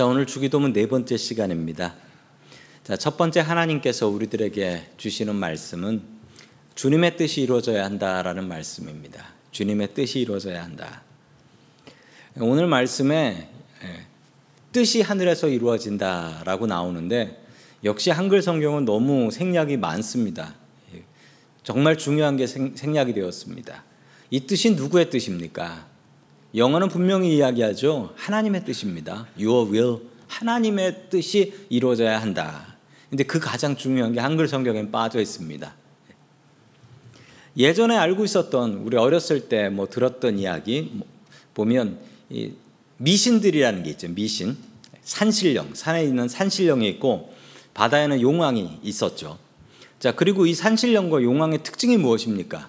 자, 오늘 주기도문 네 번째 시간입니다. 자, 첫 번째 하나님께서 우리들에게 주시는 말씀은 주님의 뜻이 이루어져야 한다라는 말씀입니다. 주님의 뜻이 이루어져야 한다. 오늘 말씀에 예, 뜻이 하늘에서 이루어진다라고 나오는데 역시 한글 성경은 너무 생략이 많습니다. 예, 정말 중요한 게 생략이 되었습니다. 이 뜻이 누구의 뜻입니까? 영어는 분명히 이야기하죠. 하나님의 뜻입니다. Your will. 하나님의 뜻이 이루어져야 한다. 근데 그 가장 중요한 게 한글 성경에 빠져 있습니다. 예전에 알고 있었던 우리 어렸을 때 뭐 들었던 이야기 뭐 보면 미신들이라는 게 있죠. 미신. 산신령. 산에 있는 산신령이 있고 바다에는 용왕이 있었죠. 자, 그리고 이 산신령과 용왕의 특징이 무엇입니까?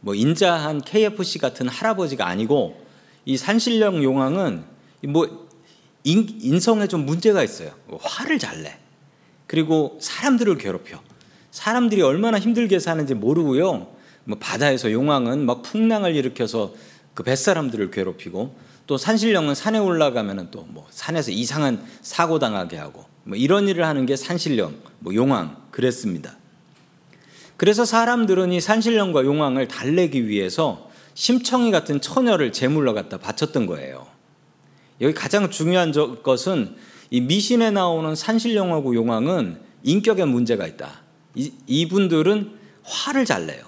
뭐 인자한 KFC 같은 할아버지가 아니고 이 산신령 용왕은 뭐 인, 성에좀 문제가 있어요. 화를 잘 내. 그리고 사람들을 괴롭혀. 사람들이 얼마나 힘들게 사는지 모르고요. 뭐 바다에서 용왕은 막 풍랑을 일으켜서 그 뱃사람들을 괴롭히고 또 산신령은 산에 올라가면은 또 뭐 산에서 이상한 사고 당하게 하고 뭐 이런 일을 하는 게 산신령, 뭐 용왕 그랬습니다. 그래서 사람들은 이 산신령과 용왕을 달래기 위해서 심청이 같은 처녀를 제물로 갖다 바쳤던 거예요. 여기 가장 중요한 것은 이 미신에 나오는 산신령하고 용왕은 인격에 문제가 있다. 이, 이분들은 화를 잘 내요.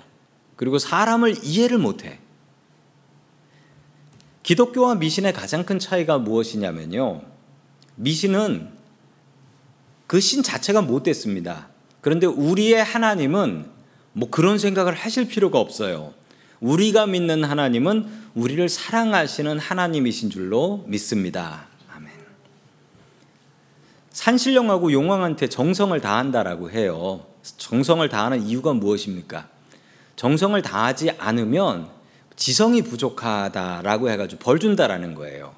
그리고 사람을 이해를 못해. 기독교와 미신의 가장 큰 차이가 무엇이냐면요. 미신은 그 신 자체가 못됐습니다. 그런데 우리의 하나님은 뭐 그런 생각을 하실 필요가 없어요. 우리가 믿는 하나님은 우리를 사랑하시는 하나님이신 줄로 믿습니다. 아멘. 산신령하고 용왕한테 정성을 다한다라고 해요. 정성을 다하는 이유가 무엇입니까? 정성을 다하지 않으면 지성이 부족하다라고 해가지고 벌 준다라는 거예요.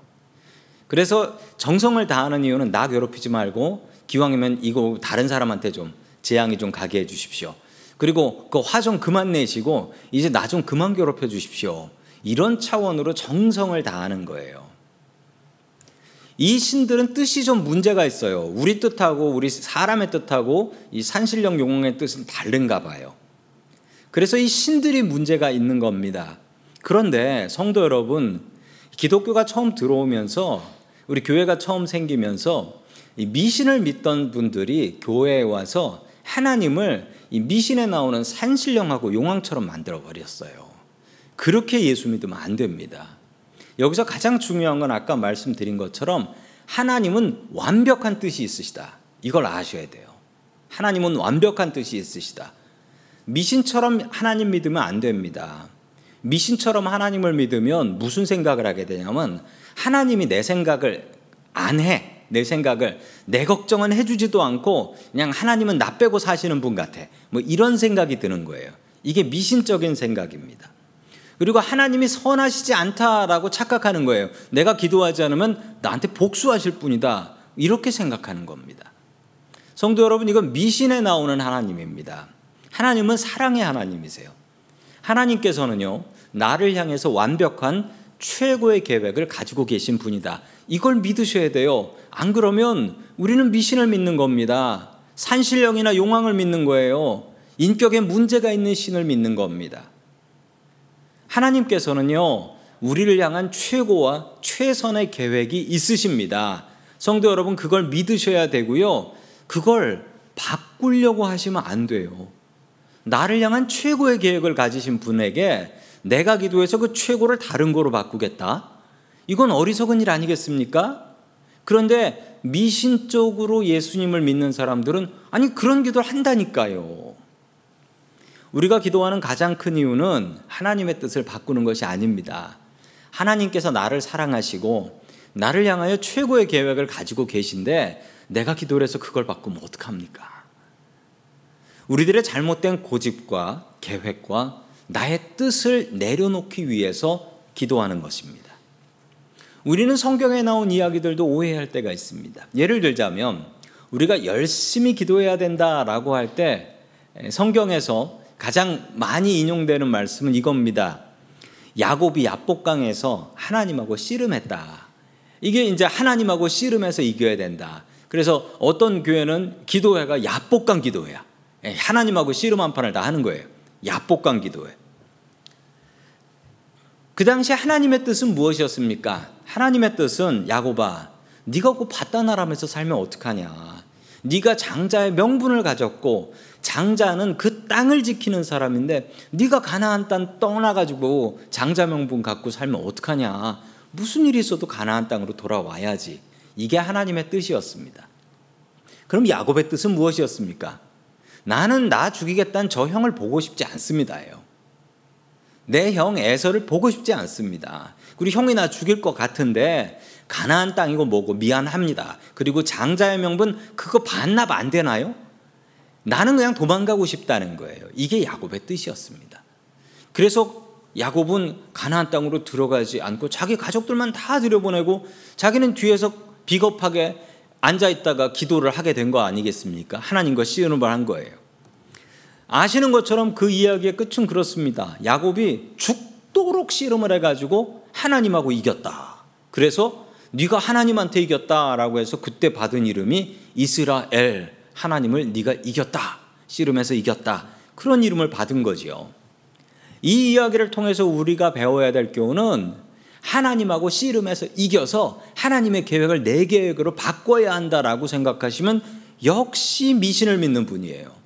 그래서 정성을 다하는 이유는 나 괴롭히지 말고 기왕이면 이거 다른 사람한테 좀 재앙이 좀 가게 해 주십시오. 그리고 그 화 좀 그만 내시고 이제 나 좀 그만 괴롭혀 주십시오. 이런 차원으로 정성을 다하는 거예요. 이 신들은 뜻이 좀 문제가 있어요. 우리 뜻하고 우리 사람의 뜻하고 이 산신령 용왕의 뜻은 다른가 봐요. 그래서 이 신들이 문제가 있는 겁니다. 그런데 성도 여러분, 기독교가 처음 들어오면서 우리 교회가 처음 생기면서 미신을 믿던 분들이 교회에 와서 하나님을 이 미신에 나오는 산신령하고 용왕처럼 만들어 버렸어요. 그렇게 예수 믿으면 안 됩니다. 여기서 가장 중요한 건 아까 말씀드린 것처럼 하나님은 완벽한 뜻이 있으시다. 이걸 아셔야 돼요. 하나님은 완벽한 뜻이 있으시다. 미신처럼 하나님 믿으면 안 됩니다. 미신처럼 하나님을 믿으면 무슨 생각을 하게 되냐면 하나님이 내 생각을 안 해. 내 생각을 내 걱정은 해주지도 않고 그냥 하나님은 나 빼고 사시는 분 같아. 뭐 이런 생각이 드는 거예요. 이게 미신적인 생각입니다. 그리고 하나님이 선하시지 않다라고 착각하는 거예요. 내가 기도하지 않으면 나한테 복수하실 분이다. 이렇게 생각하는 겁니다. 성도 여러분, 이건 미신에 나오는 하나님입니다. 하나님은 사랑의 하나님이세요. 하나님께서는요, 나를 향해서 완벽한 최고의 계획을 가지고 계신 분이다. 이걸 믿으셔야 돼요. 안 그러면 우리는 미신을 믿는 겁니다. 산신령이나 용왕을 믿는 거예요. 인격에 문제가 있는 신을 믿는 겁니다. 하나님께서는요, 우리를 향한 최고와 최선의 계획이 있으십니다. 성도 여러분, 그걸 믿으셔야 되고요. 그걸 바꾸려고 하시면 안 돼요. 나를 향한 최고의 계획을 가지신 분에게 내가 기도해서 그 최고를 다른 거로 바꾸겠다. 이건 어리석은 일 아니겠습니까? 그런데 미신적으로 예수님을 믿는 사람들은 아니 그런 기도를 한다니까요. 우리가 기도하는 가장 큰 이유는 하나님의 뜻을 바꾸는 것이 아닙니다. 하나님께서 나를 사랑하시고 나를 향하여 최고의 계획을 가지고 계신데 내가 기도를 해서 그걸 바꾸면 어떡합니까? 우리들의 잘못된 고집과 계획과 나의 뜻을 내려놓기 위해서 기도하는 것입니다. 우리는 성경에 나온 이야기들도 오해할 때가 있습니다. 예를 들자면 우리가 열심히 기도해야 된다라고 할 때 성경에서 가장 많이 인용되는 말씀은 이겁니다. 야곱이 야복강에서 하나님하고 씨름했다. 이게 이제 하나님하고 씨름해서 이겨야 된다. 그래서 어떤 교회는 기도회가 야복강 기도회야. 예, 하나님하고 씨름 한 판을 다 하는 거예요. 야복강 기도회. 그 당시 하나님의 뜻은 무엇이었습니까? 하나님의 뜻은 야고바, 네가 그 바다 나라면서 살면 어떡하냐? 네가 장자의 명분을 가졌고 장자는 그 땅을 지키는 사람인데 네가 가나안 땅 떠나 가지고 장자 명분 갖고 살면 어떡하냐? 무슨 일이 있어도 가나안 땅으로 돌아와야지. 이게 하나님의 뜻이었습니다. 그럼 야곱의 뜻은 무엇이었습니까? 나는 나 죽이겠다는 저 형을 보고 싶지 않습니다예요. 내 형 에서를 보고 싶지 않습니다. 그리고 형이 나 죽일 것 같은데 가나안 땅이고 뭐고 미안합니다. 그리고 장자의 명분 그거 반납 안 되나요? 나는 그냥 도망가고 싶다는 거예요. 이게 야곱의 뜻이었습니다. 그래서 야곱은 가나안 땅으로 들어가지 않고 자기 가족들만 다 들여보내고 자기는 뒤에서 비겁하게 앉아 있다가 기도를 하게 된 거 아니겠습니까? 하나님과 씨름을 한 거예요. 아시는 것처럼 그 이야기의 끝은 그렇습니다. 야곱이 죽도록 씨름을 해가지고 하나님하고 이겼다. 그래서 네가 하나님한테 이겼다라고 해서 그때 받은 이름이 이스라엘 하나님을 네가 이겼다. 씨름해서 이겼다. 그런 이름을 받은 거지요. 이 이야기를 통해서 우리가 배워야 될 교훈은 하나님하고 씨름해서 이겨서 하나님의 계획을 내 계획으로 바꿔야 한다라고 생각하시면 역시 미신을 믿는 분이에요.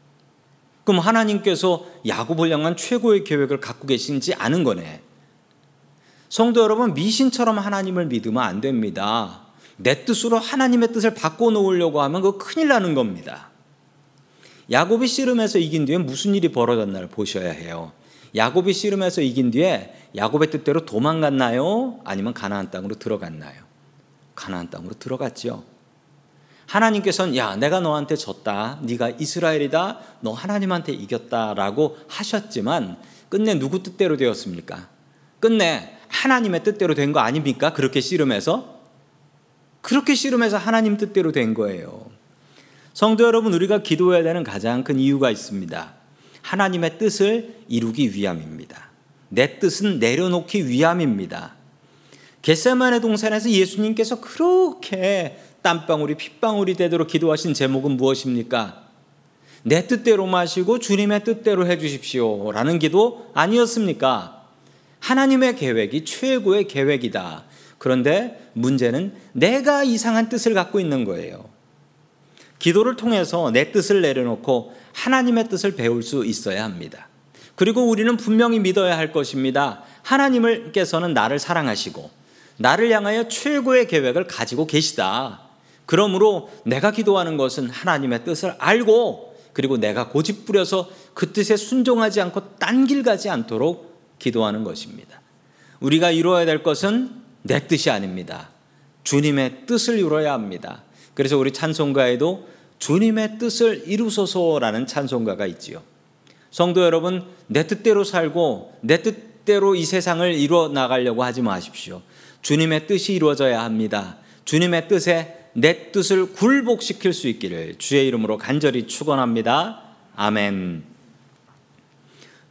그럼 하나님께서 야곱을 향한 최고의 계획을 갖고 계신지 아는 거네. 성도 여러분, 미신처럼 하나님을 믿으면 안 됩니다. 내 뜻으로 하나님의 뜻을 바꿔 놓으려고 하면 그거 큰일 나는 겁니다. 야곱이 씨름해서 이긴 뒤에 무슨 일이 벌어졌나를 보셔야 해요. 야곱이 씨름해서 이긴 뒤에 야곱의 뜻대로 도망갔나요? 아니면 가나안 땅으로 들어갔나요? 가나안 땅으로 들어갔죠. 하나님께서는 야 내가 너한테 졌다 네가 이스라엘이다 너 하나님한테 이겼다라고 하셨지만 끝내 누구 뜻대로 되었습니까? 끝내 하나님의 뜻대로 된 거 아닙니까? 그렇게 씨름해서 그렇게 씨름해서 하나님 뜻대로 된 거예요. 성도 여러분 우리가 기도해야 되는 가장 큰 이유가 있습니다. 하나님의 뜻을 이루기 위함입니다. 내 뜻은 내려놓기 위함입니다. 겟세만의 동산에서 예수님께서 그렇게 땀방울이 핏방울이 되도록 기도하신 제목은 무엇입니까? 내 뜻대로 마시고 주님의 뜻대로 해 주십시오. 라는 기도 아니었습니까? 하나님의 계획이 최고의 계획이다. 그런데 문제는 내가 이상한 뜻을 갖고 있는 거예요. 기도를 통해서 내 뜻을 내려놓고 하나님의 뜻을 배울 수 있어야 합니다. 그리고 우리는 분명히 믿어야 할 것입니다. 하나님께서는 나를 사랑하시고 나를 향하여 최고의 계획을 가지고 계시다. 그러므로 내가 기도하는 것은 하나님의 뜻을 알고 그리고 내가 고집 부려서 그 뜻에 순종하지 않고 딴 길 가지 않도록 기도하는 것입니다. 우리가 이루어야 될 것은 내 뜻이 아닙니다. 주님의 뜻을 이루어야 합니다. 그래서 우리 찬송가에도 주님의 뜻을 이루소서라는 찬송가가 있지요. 성도 여러분, 내 뜻대로 살고 내 뜻대로 이 세상을 이루어 나가려고 하지 마십시오. 주님의 뜻이 이루어져야 합니다. 주님의 뜻에 내 뜻을 굴복시킬 수 있기를 주의 이름으로 간절히 축원합니다. 아멘.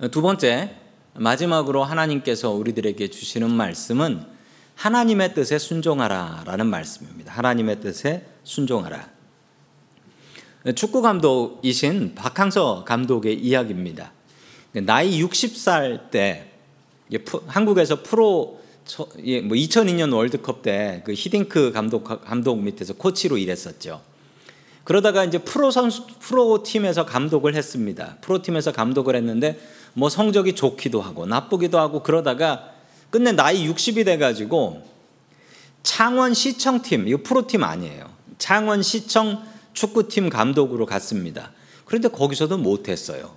두 번째 마지막으로 하나님께서 우리들에게 주시는 말씀은 하나님의 뜻에 순종하라라는 말씀입니다. 하나님의 뜻에 순종하라. 축구 감독이신 박항서 감독의 이야기입니다. 나이 60살 때 한국에서 프로 예, 뭐 2002년 월드컵 때 그 히딩크 감독 감독 밑에서 코치로 일했었죠. 그러다가 이제 프로 선수 프로 팀에서 감독을 했습니다. 프로 팀에서 감독을 했는데 뭐 성적이 좋기도 하고 나쁘기도 하고 그러다가 끝내 나이 60이 돼 가지고 창원 시청팀 이거 프로팀 아니에요. 창원 시청 축구팀 감독으로 갔습니다. 그런데 거기서도 못 했어요.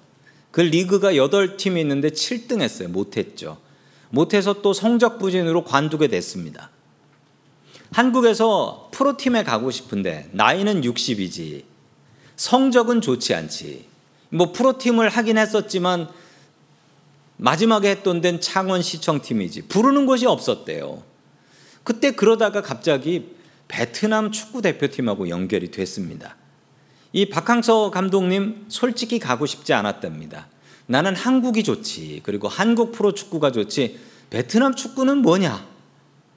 그 리그가 8팀이 있는데 7등 했어요. 못 했죠. 못해서 또 성적 부진으로 관두게 됐습니다. 한국에서 프로팀에 가고 싶은데 나이는 60이지 성적은 좋지 않지. 뭐 프로팀을 하긴 했었지만 마지막에 했던 데는 창원시청팀이지. 부르는 곳이 없었대요. 그때 그러다가 갑자기 베트남 축구 대표팀하고 연결이 됐습니다. 이 박항서 감독님 솔직히 가고 싶지 않았답니다. 나는 한국이 좋지. 그리고 한국 프로 축구가 좋지. 베트남 축구는 뭐냐?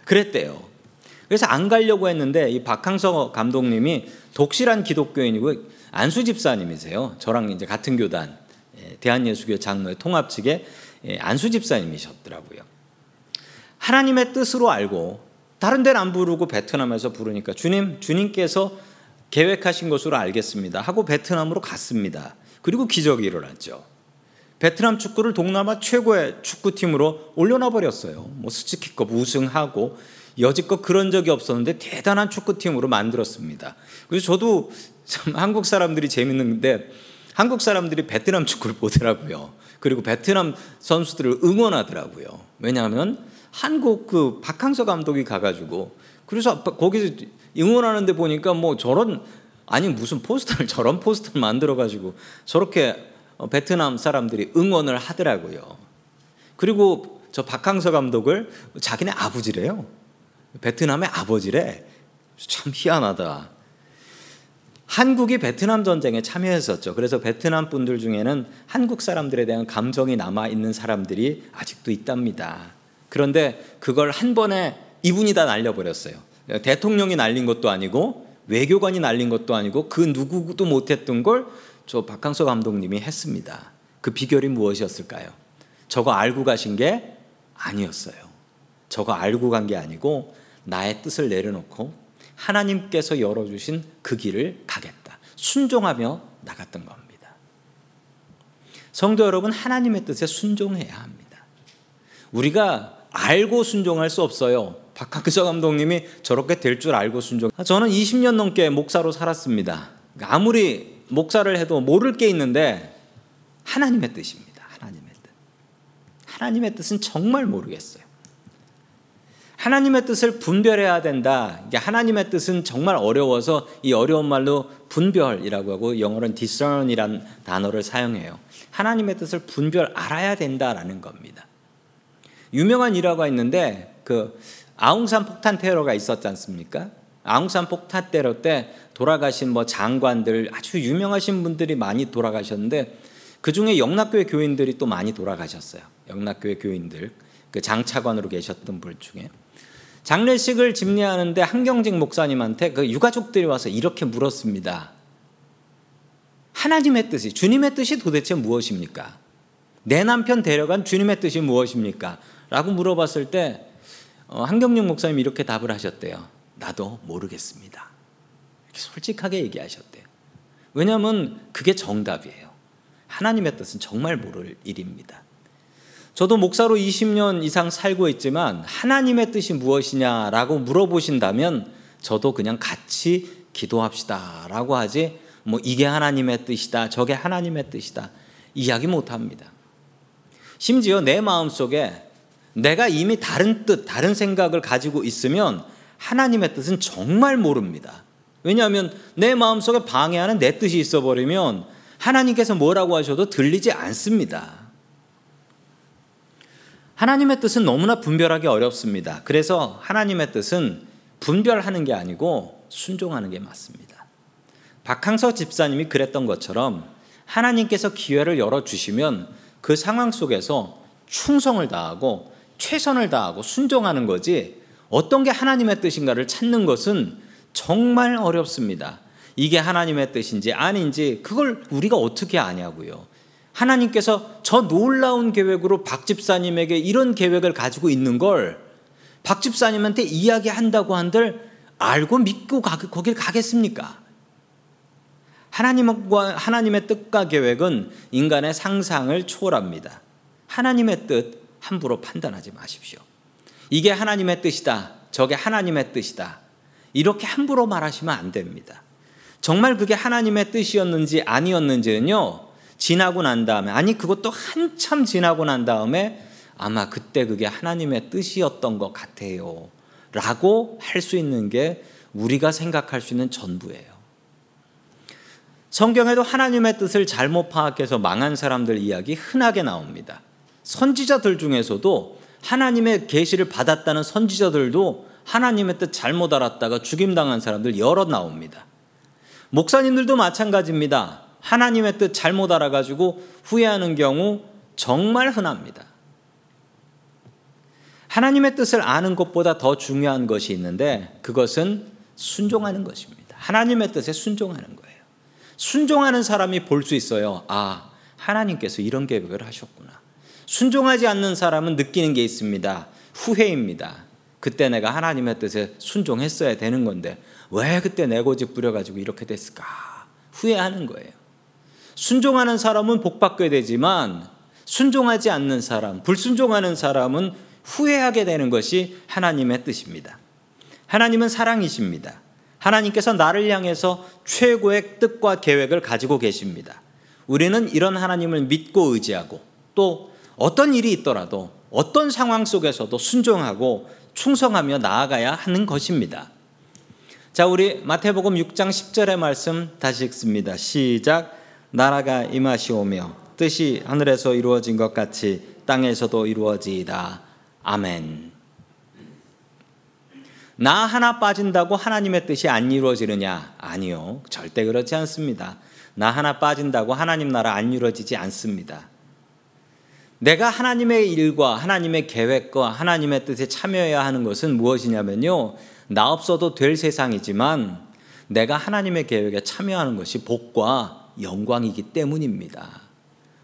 그랬대요. 그래서 안 가려고 했는데 이 박항서 감독님이 독실한 기독교인이고 안수 집사님이세요. 저랑 이제 같은 교단 예, 대한예수교 장로의 통합 측의 예, 안수 집사님이셨더라고요. 하나님의 뜻으로 알고 다른 데는 안 부르고 베트남에서 부르니까 주님 주님께서 계획하신 것으로 알겠습니다 하고 베트남으로 갔습니다. 그리고 기적이 일어났죠. 베트남 축구를 동남아 최고의 축구팀으로 올려놔 버렸어요. 뭐 스치키컵 우승하고 여지껏 그런 적이 없었는데 대단한 축구팀으로 만들었습니다. 그래서 저도 참 한국 사람들이 재밌는데 한국 사람들이 베트남 축구를 보더라고요. 그리고 베트남 선수들을 응원하더라고요. 왜냐하면 한국 그 박항서 감독이 가가지고 그래서 거기서 응원하는데 보니까 뭐 저런 아니 무슨 포스터를 저런 포스터를 만들어 가지고 저렇게 어, 베트남 사람들이 응원을 하더라고요. 그리고 저 박항서 감독을 자기네 아버지래요. 베트남의 아버지래. 참 희한하다. 한국이 베트남 전쟁에 참여했었죠. 그래서 베트남 분들 중에는 한국 사람들에 대한 감정이 남아 있는 사람들이 아직도 있답니다. 그런데 그걸 한 번에 이분이 다 날려버렸어요. 대통령이 날린 것도 아니고 외교관이 날린 것도 아니고 그 누구도 못했던 걸저 박항서 감독님이 했습니다. 그 비결이 무엇이었을까요? 저거 알고 가신 게 아니었어요. 저거 알고 간 게 아니고 나의 뜻을 내려놓고 하나님께서 열어주신 그 길을 가겠다. 순종하며 나갔던 겁니다. 성도 여러분, 하나님의 뜻에 순종해야 합니다. 우리가 알고 순종할 수 없어요. 박학서 감독님이 저렇게 될 줄 알고 순종. 저는 20년 넘게 목사로 살았습니다. 아무리 목사를 해도 모를 게 있는데 하나님의 뜻입니다. 하나님의 뜻. 하나님의 뜻은 정말 모르겠어요. 하나님의 뜻을 분별해야 된다. 이게 하나님의 뜻은 정말 어려워서 이 어려운 말로 분별이라고 하고 영어로는 discern이란 단어를 사용해요. 하나님의 뜻을 분별 알아야 된다라는 겁니다. 유명한 일화가 있는데 그 아웅산 폭탄 테러가 있었지 않습니까? 아웅산 폭탄 테러 때 돌아가신 뭐 장관들 아주 유명하신 분들이 많이 돌아가셨는데 그 중에 영락교회 교인들이 또 많이 돌아가셨어요. 영락교회 교인들 그 장차관으로 계셨던 분 중에 장례식을 집례하는데 한경직 목사님한테 그 유가족들이 와서 이렇게 물었습니다. 하나님의 뜻이 주님의 뜻이 도대체 무엇입니까? 내 남편 데려간 주님의 뜻이 무엇입니까? 라고 물어봤을 때 어, 한경영 목사님이 이렇게 답을 하셨대요. 나도 모르겠습니다. 솔직하게 얘기하셨대요. 왜냐하면 그게 정답이에요. 하나님의 뜻은 정말 모를 일입니다. 저도 목사로 20년 이상 살고 있지만 하나님의 뜻이 무엇이냐라고 물어보신다면 저도 그냥 같이 기도합시다라고 하지 뭐 이게 하나님의 뜻이다 저게 하나님의 뜻이다 이야기 못 합니다. 심지어 내 마음속에 내가 이미 다른 뜻, 다른 생각을 가지고 있으면 하나님의 뜻은 정말 모릅니다. 왜냐하면 내 마음속에 방해하는 내 뜻이 있어 버리면 하나님께서 뭐라고 하셔도 들리지 않습니다. 하나님의 뜻은 너무나 분별하기 어렵습니다. 그래서 하나님의 뜻은 분별하는 게 아니고 순종하는 게 맞습니다. 박항서 집사님이 그랬던 것처럼 하나님께서 기회를 열어주시면 그 상황 속에서 충성을 다하고 최선을 다하고 순종하는 거지 어떤 게 하나님의 뜻인가를 찾는 것은 정말 어렵습니다. 이게 하나님의 뜻인지 아닌지 그걸 우리가 어떻게 아냐고요. 하나님께서 저 놀라운 계획으로 박 집사님에게 이런 계획을 가지고 있는 걸 박 집사님한테 이야기한다고 한들 알고 믿고 가, 거길 가겠습니까? 하나님과 하나님의 뜻과 계획은 인간의 상상을 초월합니다. 하나님의 뜻 함부로 판단하지 마십시오. 이게 하나님의 뜻이다. 저게 하나님의 뜻이다. 이렇게 함부로 말하시면 안 됩니다. 정말 그게 하나님의 뜻이었는지 아니었는지는요, 지나고 난 다음에, 아니, 그것도 한참 지나고 난 다음에 아마 그때 그게 하나님의 뜻이었던 것 같아요. 라고 할 수 있는 게 우리가 생각할 수 있는 전부예요. 성경에도 하나님의 뜻을 잘못 파악해서 망한 사람들 이야기 흔하게 나옵니다. 선지자들 중에서도 하나님의 계시를 받았다는 선지자들도 하나님의 뜻 잘못 알았다가 죽임당한 사람들 여러 나옵니다. 목사님들도 마찬가지입니다. 하나님의 뜻 잘못 알아가지고 후회하는 경우 정말 흔합니다. 하나님의 뜻을 아는 것보다 더 중요한 것이 있는데 그것은 순종하는 것입니다. 하나님의 뜻에 순종하는 거예요. 순종하는 사람이 볼 수 있어요. 아, 하나님께서 이런 계획을 하셨구나. 순종하지 않는 사람은 느끼는 게 있습니다. 후회입니다. 그때 내가 하나님의 뜻에 순종했어야 되는 건데 왜 그때 내 고집 부려가지고 이렇게 됐을까? 후회하는 거예요. 순종하는 사람은 복 받게 되지만 순종하지 않는 사람, 불순종하는 사람은 후회하게 되는 것이 하나님의 뜻입니다. 하나님은 사랑이십니다. 하나님께서 나를 향해서 최고의 뜻과 계획을 가지고 계십니다. 우리는 이런 하나님을 믿고 의지하고 또 어떤 일이 있더라도 어떤 상황 속에서도 순종하고 충성하며 나아가야 하는 것입니다. 자, 우리 마태복음 6장 10절의 말씀 다시 읽습니다. 시작. 나라가 임하시오며 뜻이 하늘에서 이루어진 것 같이 땅에서도 이루어지이다. 아멘. 나 하나 빠진다고 하나님의 뜻이 안 이루어지느냐? 아니요. 절대 그렇지 않습니다. 나 하나 빠진다고 하나님 나라 안 이루어지지 않습니다. 내가 하나님의 일과 하나님의 계획과 하나님의 뜻에 참여해야 하는 것은 무엇이냐면요. 나 없어도 될 세상이지만 내가 하나님의 계획에 참여하는 것이 복과 영광이기 때문입니다.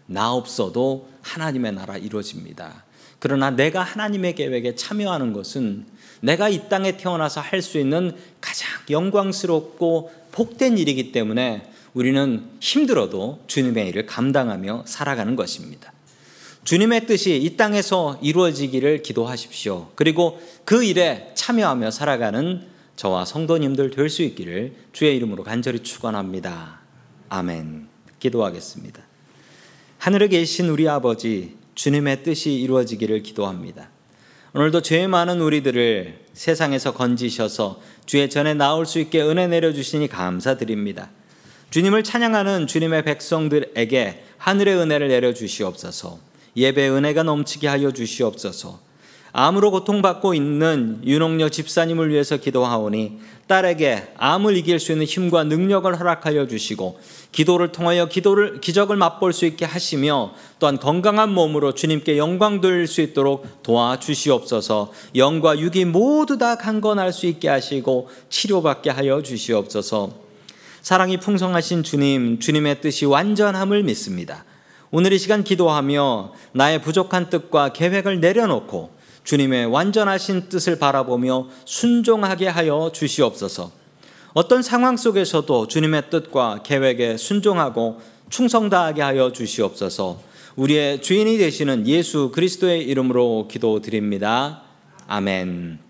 나 없어도 하나님의 나라 이루어집니다. 그러나 내가 하나님의 계획에 참여하는 것은 내가 이 땅에 태어나서 할 수 있는 가장 영광스럽고 복된 일이기 때문에 우리는 힘들어도 주님의 일을 감당하며 살아가는 것입니다. 주님의 뜻이 이 땅에서 이루어지기를 기도하십시오. 그리고 그 일에 참여하며 살아가는 저와 성도님들 될 수 있기를 주의 이름으로 간절히 축원합니다. 아멘. 기도하겠습니다. 하늘에 계신 우리 아버지 주님의 뜻이 이루어지기를 기도합니다. 오늘도 죄 많은 우리들을 세상에서 건지셔서 주의 전에 나올 수 있게 은혜 내려 주시니 감사드립니다. 주님을 찬양하는 주님의 백성들에게 하늘의 은혜를 내려 주시옵소서. 예배 은혜가 넘치게 하여 주시옵소서. 암으로 고통받고 있는 윤옥녀 집사님을 위해서 기도하오니 딸에게 암을 이길 수 있는 힘과 능력을 허락하여 주시고 기도를 통하여 기도를 기적을 맛볼 수 있게 하시며 또한 건강한 몸으로 주님께 영광 돌릴 수 있도록 도와 주시옵소서. 영과 육이 모두 다 강건할 수 있게 하시고 치료받게 하여 주시옵소서. 사랑이 풍성하신 주님, 주님의 뜻이 완전함을 믿습니다. 오늘 이 시간 기도하며 나의 부족한 뜻과 계획을 내려놓고 주님의 완전하신 뜻을 바라보며 순종하게 하여 주시옵소서. 어떤 상황 속에서도 주님의 뜻과 계획에 순종하고 충성 다하게 하여 주시옵소서. 우리의 주인이 되시는 예수 그리스도의 이름으로 기도드립니다. 아멘.